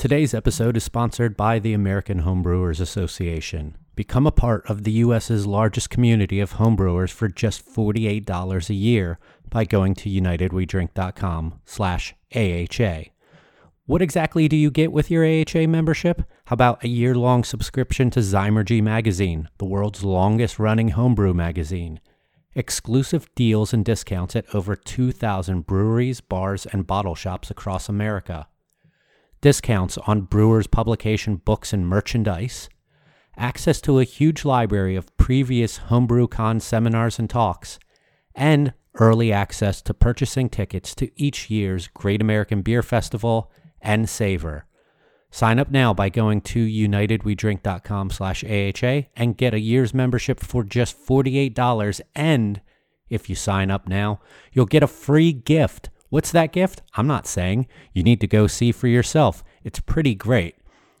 Today's episode is sponsored by the American Homebrewers Association. Become a part of the U.S.'s largest community of homebrewers for just $48 a year by going to unitedwedrink.com slash AHA. What exactly do you get with your AHA membership? How about a year-long subscription to Zymurgy magazine, the world's longest-running homebrew magazine? Exclusive deals and discounts at over 2,000 breweries, bars, and bottle shops across America discounts on Brewers publication books and merchandise, access to a huge library of previous HomebrewCon seminars and talks, and early access to purchasing tickets to each year's Great American Beer Festival and Savor. Sign up now by going to unitedwedrink.com slash AHA and get a year's membership for just $48. And if you sign up now, you'll get a free gift What's that gift? I'm not saying. You need to go see for yourself. It's pretty great.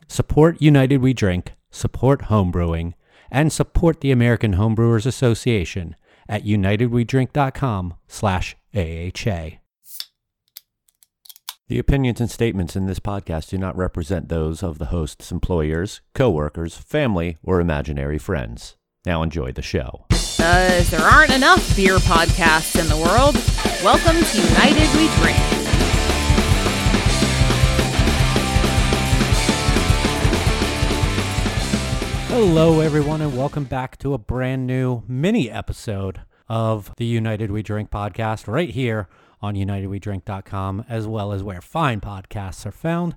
Support United We Drink, support homebrewing, and support the American Homebrewers Association at unitedwedrink.com slash AHA. The opinions and statements in this podcast do not represent those of the host's employers, coworkers, family, or imaginary friends. Now enjoy the show. Because there aren't enough beer podcasts in the world, welcome to United We Drink. Hello, everyone, and welcome back to a brand new mini episode of the United We Drink podcast right here on UnitedWeDrink.com, as well as where fine podcasts are found.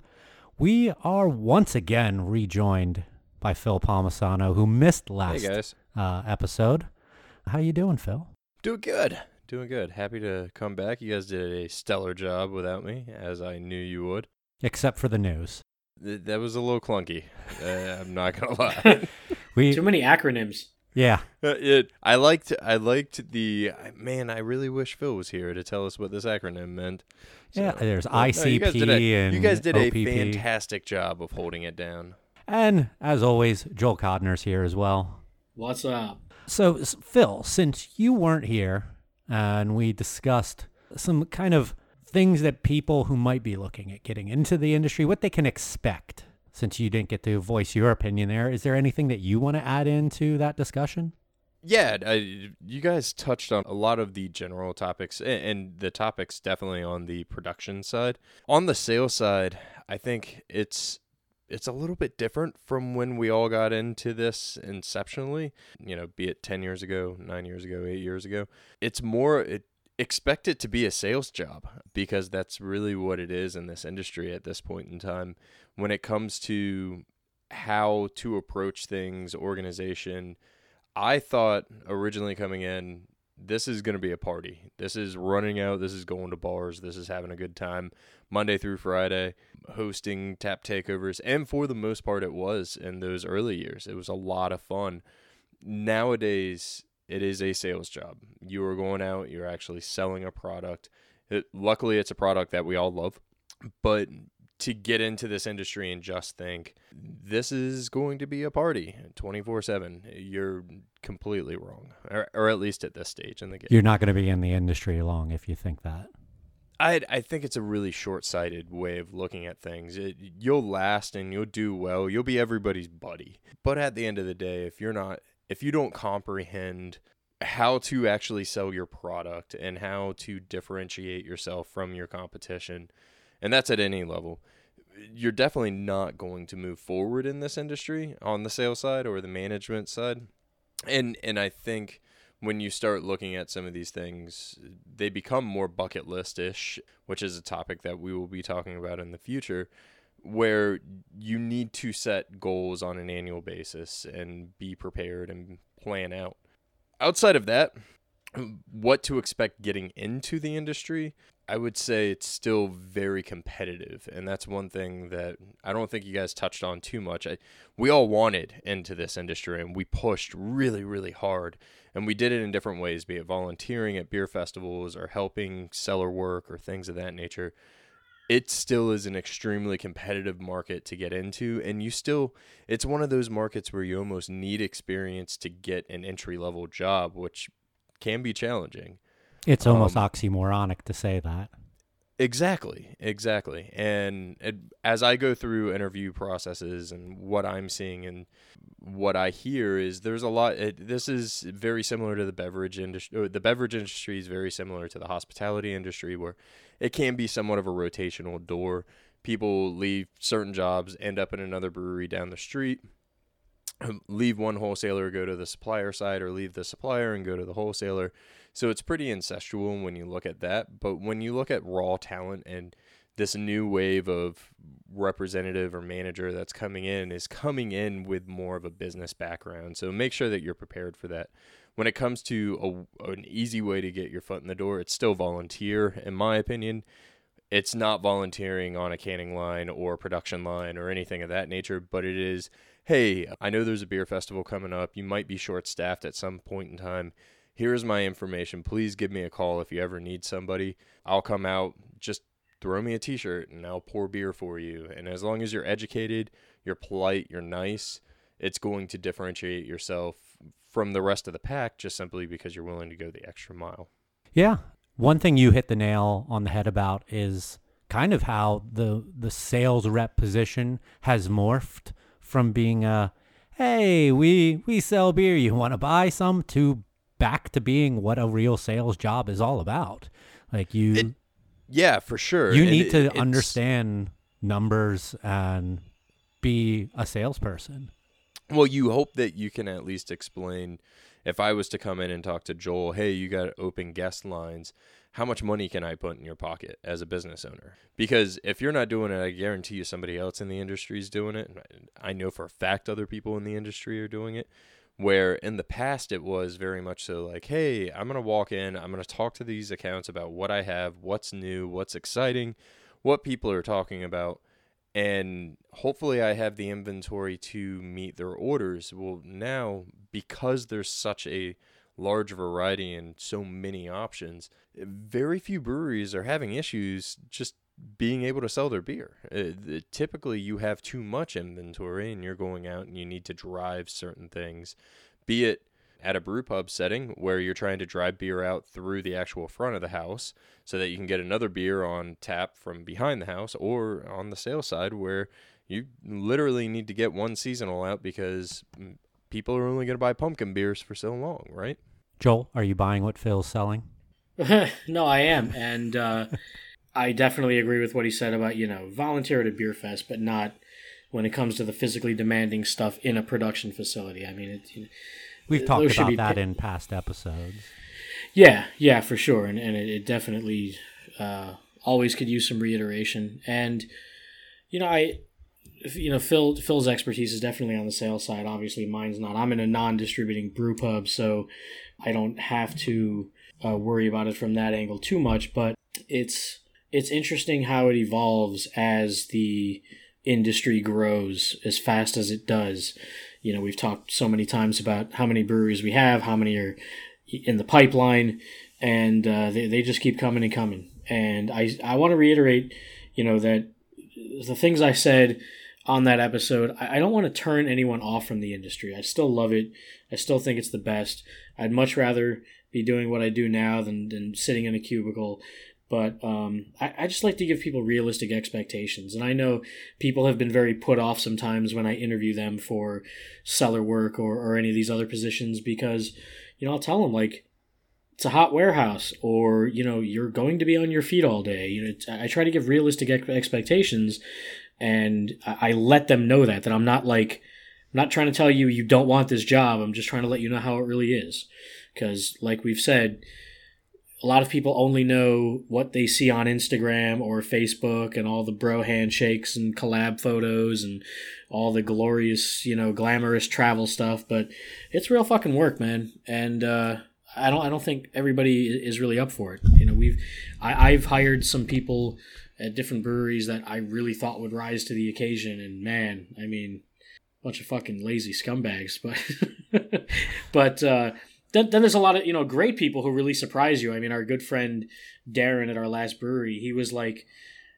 We are once again rejoined by Phil Palmisano, who missed last Hey uh, episode. How you doing, Phil? doing good, doing good. Happy to come back. You guys did a stellar job without me, as I knew you would. Except for the news. Th- that was a little clunky. Uh, I'm not gonna lie. We Too many acronyms. yeah, Uh, it, I liked, I liked the man. I really wish Phil was here to tell us what this acronym meant. yeah. There's Well, no, you a- ICP and you guys did OPP. a fantastic job of holding it down. And as always, Joel Codner's here as well. What's up? So, Phil, since you weren't here uh, and we discussed some kind of things that people who might be looking at getting into the industry, what they can expect, since you didn't get to voice your opinion there, is there anything that you want to add into that discussion? Yeah, I, uh, you guys touched on a lot of the general topics, and the topics definitely on the production side. On the sales side, I think it's it's a little bit different from when we all got into this inceptionally. You know, be it ten years ago, nine years ago, eight years ago. It's more it, expect it to be a sales job because that's really what it is in this industry at this point in time. When it comes to how to approach things, organization. I thought originally coming in, this is going to be a party. This is running out. This is going to bars. This is having a good time Monday through Friday, hosting tap takeovers. And for the most part, it was in those early years. It was a lot of fun. Nowadays, it is a sales job. You are going out, you're actually selling a product. It, luckily, it's a product that we all love. But to get into this industry and just think this is going to be a party 24/7 you're completely wrong or, or at least at this stage in the game. You're not going to be in the industry long if you think that. I I think it's a really short-sighted way of looking at things. It, you'll last and you'll do well. You'll be everybody's buddy. But at the end of the day if you're not if you don't comprehend how to actually sell your product and how to differentiate yourself from your competition and that's at any level you're definitely not going to move forward in this industry on the sales side or the management side. And and I think when you start looking at some of these things they become more bucket list ish which is a topic that we will be talking about in the future where you need to set goals on an annual basis and be prepared and plan out. Outside of that what to expect getting into the industry I would say it's still very competitive, and that's one thing that I don't think you guys touched on too much. I, we all wanted into this industry, and we pushed really, really hard, and we did it in different ways, be it volunteering at beer festivals or helping cellar work or things of that nature. It still is an extremely competitive market to get into, and you still, it's one of those markets where you almost need experience to get an entry level job, which can be challenging. It's almost Um, oxymoronic to say that. Exactly, exactly. And it, as I go through interview processes and what I'm seeing and what I hear is there's a lot. It, this is very similar to the beverage industry. The beverage industry is very similar to the hospitality industry, where it can be somewhat of a rotational door. People leave certain jobs, end up in another brewery down the street, leave one wholesaler, go to the supplier side, or leave the supplier and go to the wholesaler so it's pretty incestual when you look at that. But when you look at raw talent and this new wave of representative or manager that's coming in is coming in with more of a business background. So make sure that you're prepared for that. When it comes to a, an easy way to get your foot in the door, it's still volunteer, in my opinion. It's not volunteering on a canning line or production line or anything of that nature, but it is, hey, I know there's a beer festival coming up. You might be short staffed at some point in time here's my information. Please give me a call if you ever need somebody. I'll come out. Just throw me a t shirt and I'll pour beer for you. And as long as you're educated, you're polite, you're nice, it's going to differentiate yourself from the rest of the pack just simply because you're willing to go the extra mile. Yeah. One thing you hit the nail on the head about is kind of how the the sales rep position has morphed from being a hey, we we sell beer, you want to buy some to back to being what a real sales job is all about. Like you, it, yeah, for sure. You need it, to understand numbers and be a salesperson. Well, you hope that you can at least explain. If I was to come in and talk to Joel, hey, you got open guest lines. How much money can I put in your pocket as a business owner? Because if you're not doing it, I guarantee you somebody else in the industry is doing it. I know for a fact other people in the industry are doing it where in the past it was very much so like hey i'm going to walk in i'm going to talk to these accounts about what i have what's new what's exciting what people are talking about and hopefully i have the inventory to meet their orders. Well now because there's such a large variety and so many options very few breweries are having issues just being able to sell their beer. Uh, typically, you have too much inventory and you're going out and you need to drive certain things, be it at a brew pub setting where you're trying to drive beer out through the actual front of the house so that you can get another beer on tap from behind the house, or on the sales side where you literally need to get one seasonal out because people are only going to buy pumpkin beers for so long, right? Joel, are you buying what Phil's selling? no, I am. And, uh, I definitely agree with what he said about you know volunteer at a beer fest, but not when it comes to the physically demanding stuff in a production facility. I mean, it, know, we've talked about that in past episodes. Yeah, yeah, for sure, and and it, it definitely uh, always could use some reiteration. And you know, I you know Phil Phil's expertise is definitely on the sales side. Obviously, mine's not. I'm in a non-distributing brew pub, so I don't have to uh, worry about it from that angle too much. But it's it's interesting how it evolves as the industry grows as fast as it does. You know, we've talked so many times about how many breweries we have, how many are in the pipeline, and uh, they, they just keep coming and coming. And I, I want to reiterate, you know, that the things I said on that episode, I, I don't want to turn anyone off from the industry. I still love it. I still think it's the best. I'd much rather be doing what I do now than, than sitting in a cubicle but um, I, I, just like to give people realistic expectations. And I know people have been very put off sometimes when I interview them for cellar work or, or any of these other positions because, you know, I'll tell them, like, it's a hot warehouse or, you know, you're going to be on your feet all day. You know, I try to give realistic expectations and I, I let them know that, that I'm not like, I'm not trying to tell you you don't want this job. I'm just trying to let you know how it really is. Because, like we've said, a lot of people only know what they see on Instagram or Facebook and all the bro handshakes and collab photos and all the glorious, you know, glamorous travel stuff, but it's real fucking work, man. And uh, I don't I don't think everybody is really up for it. You know, we've I, I've hired some people at different breweries that I really thought would rise to the occasion and man, I mean, bunch of fucking lazy scumbags, but but uh then, then there's a lot of you know great people who really surprise you. I mean, our good friend Darren at our last brewery, he was like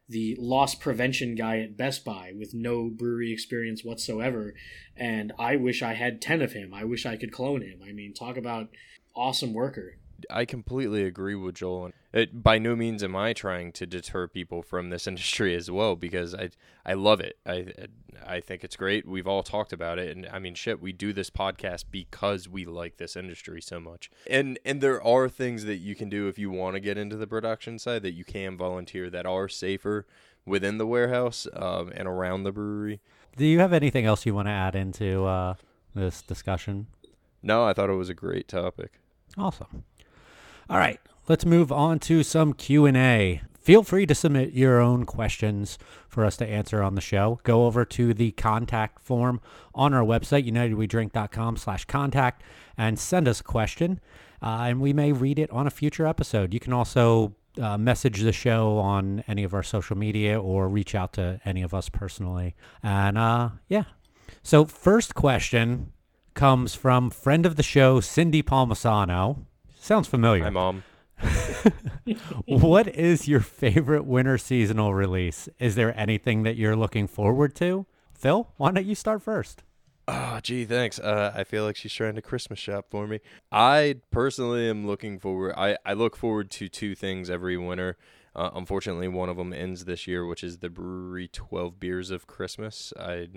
the loss prevention guy at Best Buy with no brewery experience whatsoever, and I wish I had ten of him. I wish I could clone him. I mean, talk about awesome worker. I completely agree with Joel. It, by no means am I trying to deter people from this industry as well because I I love it. I I think it's great. We've all talked about it, and I mean, shit, we do this podcast because we like this industry so much. And and there are things that you can do if you want to get into the production side that you can volunteer that are safer within the warehouse um, and around the brewery. Do you have anything else you want to add into uh, this discussion? No, I thought it was a great topic. Awesome. All right, let's move on to some Q&A. Feel free to submit your own questions for us to answer on the show. Go over to the contact form on our website, unitedwedrink.com slash contact, and send us a question, uh, and we may read it on a future episode. You can also uh, message the show on any of our social media or reach out to any of us personally. And uh, yeah. So, first question comes from friend of the show, Cindy Palmisano. Sounds familiar. Hi, Mom. what is your favorite winter seasonal release? Is there anything that you're looking forward to? Phil, why don't you start first? Oh, gee, thanks. Uh, I feel like she's trying to Christmas shop for me. I personally am looking forward. I, I look forward to two things every winter. Uh, unfortunately, one of them ends this year, which is the Bruery 12 Beers of Christmas. I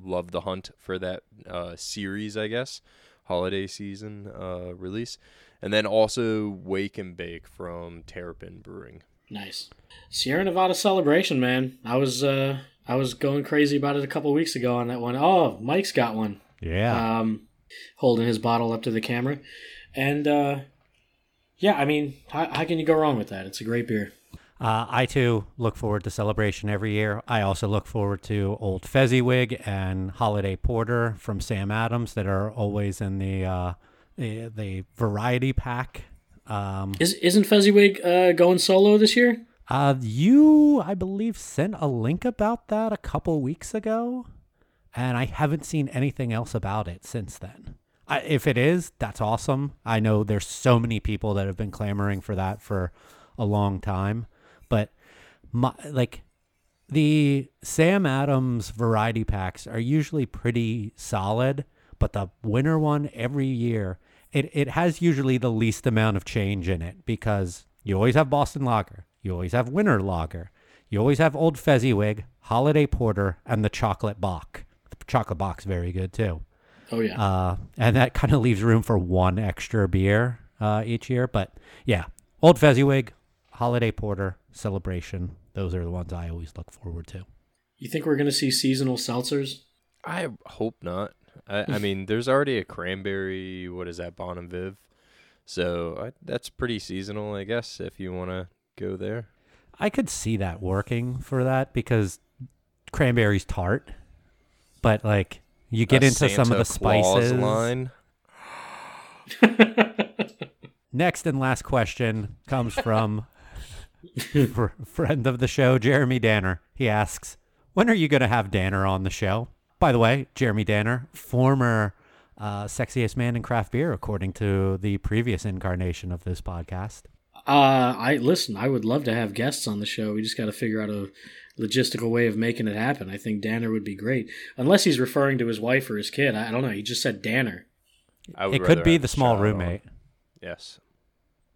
love the hunt for that uh, series, I guess, holiday season uh, release. And then also Wake and Bake from Terrapin Brewing. Nice. Sierra Nevada celebration, man. I was uh I was going crazy about it a couple weeks ago on that one. Oh, Mike's got one. Yeah. Um, holding his bottle up to the camera, and uh, yeah, I mean, how, how can you go wrong with that? It's a great beer. Uh, I too look forward to celebration every year. I also look forward to Old Fezziwig and Holiday Porter from Sam Adams that are always in the uh, the, the variety pack. Um, Is isn't Fezziwig uh, going solo this year? uh, you, I believe, sent a link about that a couple weeks ago, and I haven't seen anything else about it since then. I, if it is, that's awesome. I know there's so many people that have been clamoring for that for a long time, but my like the Sam Adams variety packs are usually pretty solid, but the winter one every year, it, it has usually the least amount of change in it because you always have Boston Lager, you always have Winter Lager, you always have Old Fezziwig, Holiday Porter, and the Chocolate Bock. The Chocolate Bock's very good too. Oh yeah. Uh, and that kind of leaves room for one extra beer uh, each year. But yeah, Old Fezziwig, Holiday Porter, Celebration. Those are the ones I always look forward to. you think we're gonna see seasonal seltzers? I hope not. I, I mean, there's already a cranberry. What is that, Bon and Viv? So I, that's pretty seasonal, I guess, if you want to go there. I could see that working for that because cranberry's tart, but like you get A into some of Santa the Claus spices. line. Next and last question comes from fr- friend of the show, Jeremy Danner. He asks, "When are you going to have Danner on the show?" By the way, Jeremy Danner, former uh, sexiest man in craft beer, according to the previous incarnation of this podcast. Uh, I listen. I would love to have guests on the show. We just got to figure out a logistical way of making it happen. I think Danner would be great, unless he's referring to his wife or his kid. I, I don't know. He just said Danner. I would It could be the small child on. roommate. Yes.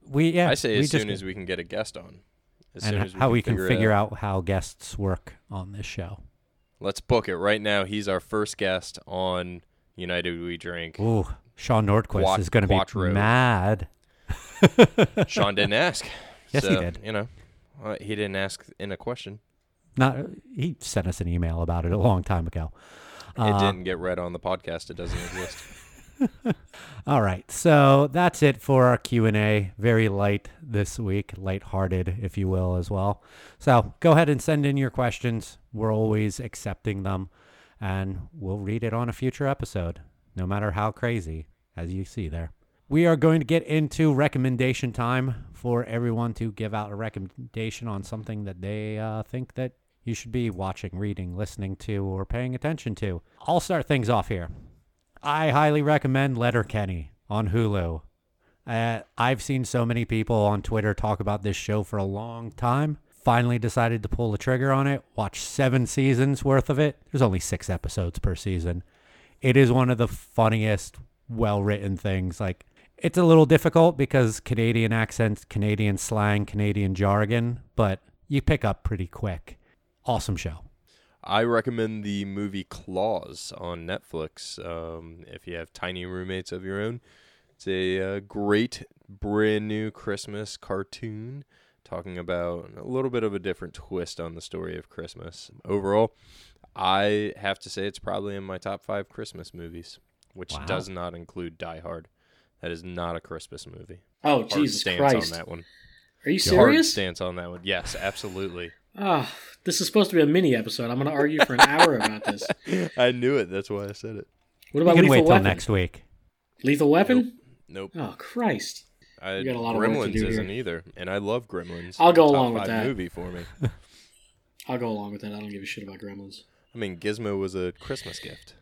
We yeah. I say we as just- soon as we can get a guest on. As and soon as we how can we can figure, figure out how guests work on this show. Let's book it right now. He's our first guest on United We Drink. Ooh, Sean Nordquist Quat- is going to be Quattro. mad. Sean didn't ask. Yes, he did. You know, uh, he didn't ask in a question. Not he sent us an email about it a long time ago. it Uh, didn't get read on the podcast. It doesn't exist. All right, so that's it for our Q and A. Very light this week, light-hearted, if you will, as well. So go ahead and send in your questions. We're always accepting them, and we'll read it on a future episode, no matter how crazy, as you see there. We are going to get into recommendation time for everyone to give out a recommendation on something that they uh, think that you should be watching, reading, listening to, or paying attention to. I'll start things off here. I highly recommend Letterkenny on Hulu. Uh, I've seen so many people on Twitter talk about this show for a long time. Finally decided to pull the trigger on it. Watch seven seasons worth of it. There's only six episodes per season. It is one of the funniest, well written things. Like, It's a little difficult because Canadian accents, Canadian slang, Canadian jargon, but you pick up pretty quick. Awesome show. I recommend the movie Klaus on Netflix. Um, if you have tiny roommates of your own, it's a uh, great brand new Christmas cartoon talking about a little bit of a different twist on the story of Christmas. Overall, I have to say it's probably in my top five Christmas movies, which Wow. does not include Die Hard. That is not a Christmas movie. Oh Hard Jesus stance Christ! on that one. Are you serious? Hard serious? stance on that one. Yes, absolutely. Ah, this is supposed to be a mini episode. I'm going to argue for an hour about this. I knew it. That's why I said it. What You about can Lethal wait till next week. Lethal Weapon? Nope. Oh Christ! I, You got a lot of work to Gremlins do isn't here. either, and I love Gremlins. I'll go along with that. Movie for me. I'll go along with that. I don't give a shit about Gremlins. I mean, Gizmo was a Christmas gift.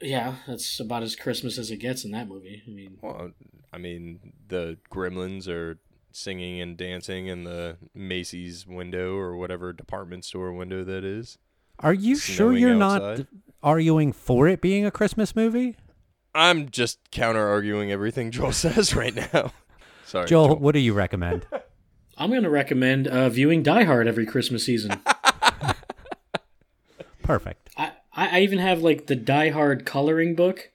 Yeah, that's about as Christmas as it gets in that movie. I mean, Well, I mean, the Gremlins are singing and dancing in the Macy's window or whatever department store window that is. Are you sure you're not arguing for it being a Christmas movie? I'm just counter arguing everything Joel says right now. Sorry, Joel, Joel. what do you recommend? I'm going to recommend uh, viewing Die Hard every Christmas season. Perfect. I, I I even have like the Die Hard coloring book,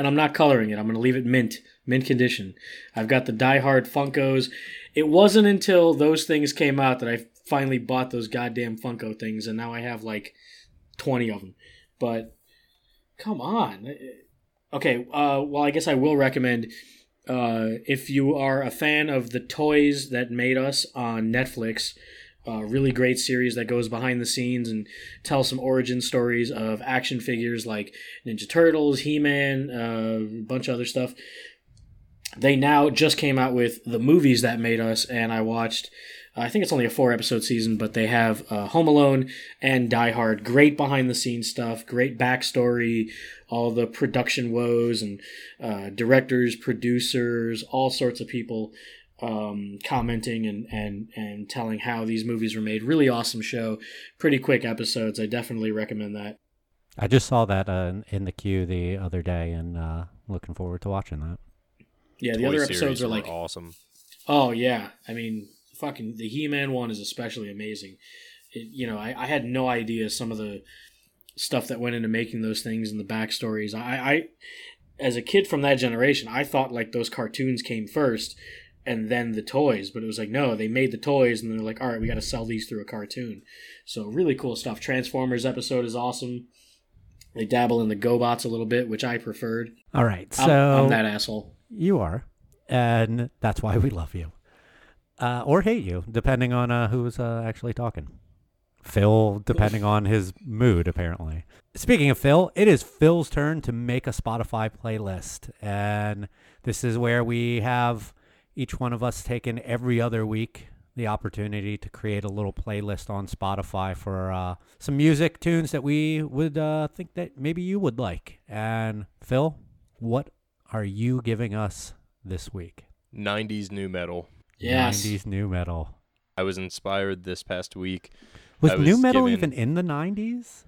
and I'm not coloring it. I'm going to leave it mint, mint condition. I've got the Die Hard Funkos. It wasn't until those things came out that I finally bought those goddamn Funko things, and now I have like 20 of them. But come on. Okay, uh, well, I guess I will recommend uh, if you are a fan of the toys that made us on Netflix. A really great series that goes behind the scenes and tells some origin stories of action figures like Ninja Turtles, He Man, uh, a bunch of other stuff. They now just came out with the movies that made us, and I watched. I think it's only a four episode season, but they have uh, Home Alone and Die Hard. Great behind the scenes stuff, great backstory, all the production woes and uh, directors, producers, all sorts of people um, commenting and, and, and telling how these movies were made. Really awesome show. Pretty quick episodes. I definitely recommend that. I just saw that uh, in the queue the other day and uh, looking forward to watching that. Yeah, the Toy other episodes are like, awesome. oh yeah. I mean, fucking the He-Man one is especially amazing. It, you know, I, I had no idea some of the stuff that went into making those things and the backstories. I, I, as a kid from that generation, I thought like those cartoons came first and then the toys, but it was like no, they made the toys and they're like, all right, we got to sell these through a cartoon. So really cool stuff. Transformers episode is awesome. They dabble in the GoBots a little bit, which I preferred. All right, so I'm, I'm that asshole. you are, and that's why we love you, uh, or hate you, depending on uh, who's uh, actually talking. Phil, depending on his mood, apparently. Speaking of Phil, it is Phil's turn to make a Spotify playlist, and this is where we have each one of us taken every other week the opportunity to create a little playlist on Spotify for uh, some music tunes that we would uh, think that maybe you would like. And Phil, what are you giving us this week? 90s nu metal. Yes. 90s nu metal. I was inspired this past week. Was, I nu metal given- even in the 90s?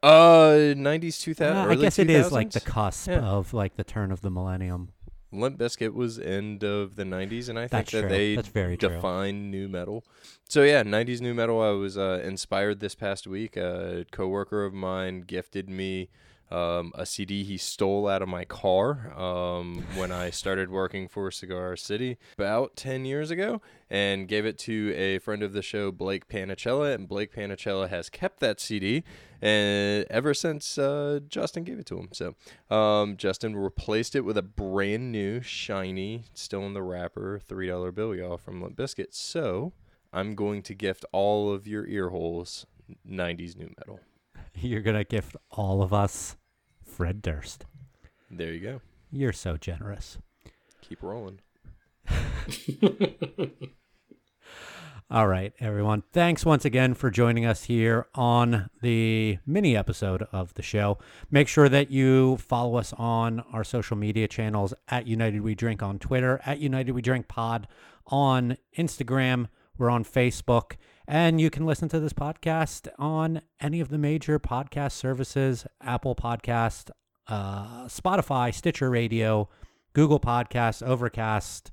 Uh, 90s, 2000. Uh, I early guess it is like the cusp Yeah. of like the turn of the millennium. Limp Bizkit was end of the 90s, and I think That's that true. they That's very true. define nu metal. So yeah, 90s nu metal. I was uh, inspired this past week. A coworker of mine gifted me um, a CD he stole out of my car um, when I started working for Cigar City about 10 years ago, and gave it to a friend of the show, Blake Panicella, and Blake Panicella has kept that CD. And ever since uh, Justin gave it to him, so um, Justin replaced it with a brand new, shiny, still in the wrapper, three dollar bill, y'all, from Limp Bizkit. So I'm going to gift all of your ear holes '90s nu metal. You're going to gift all of us Fred Durst. There you go. You're so generous. Keep rolling. All right, everyone. Thanks once again for joining us here on the mini episode of the show. Make sure that you follow us on our social media channels at United We Drink on Twitter, at United We Drink Pod on Instagram. We're on Facebook. And you can listen to this podcast on any of the major podcast services Apple Podcast, uh, Spotify, Stitcher Radio, Google Podcasts, Overcast,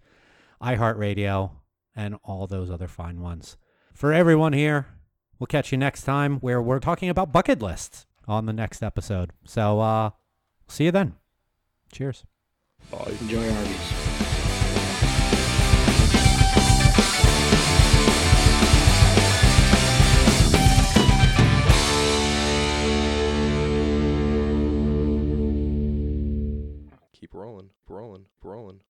iHeartRadio, and all those other fine ones. For everyone here, we'll catch you next time where we're talking about bucket lists on the next episode. So, uh, see you then. Cheers. Enjoy Arby's. Rolling.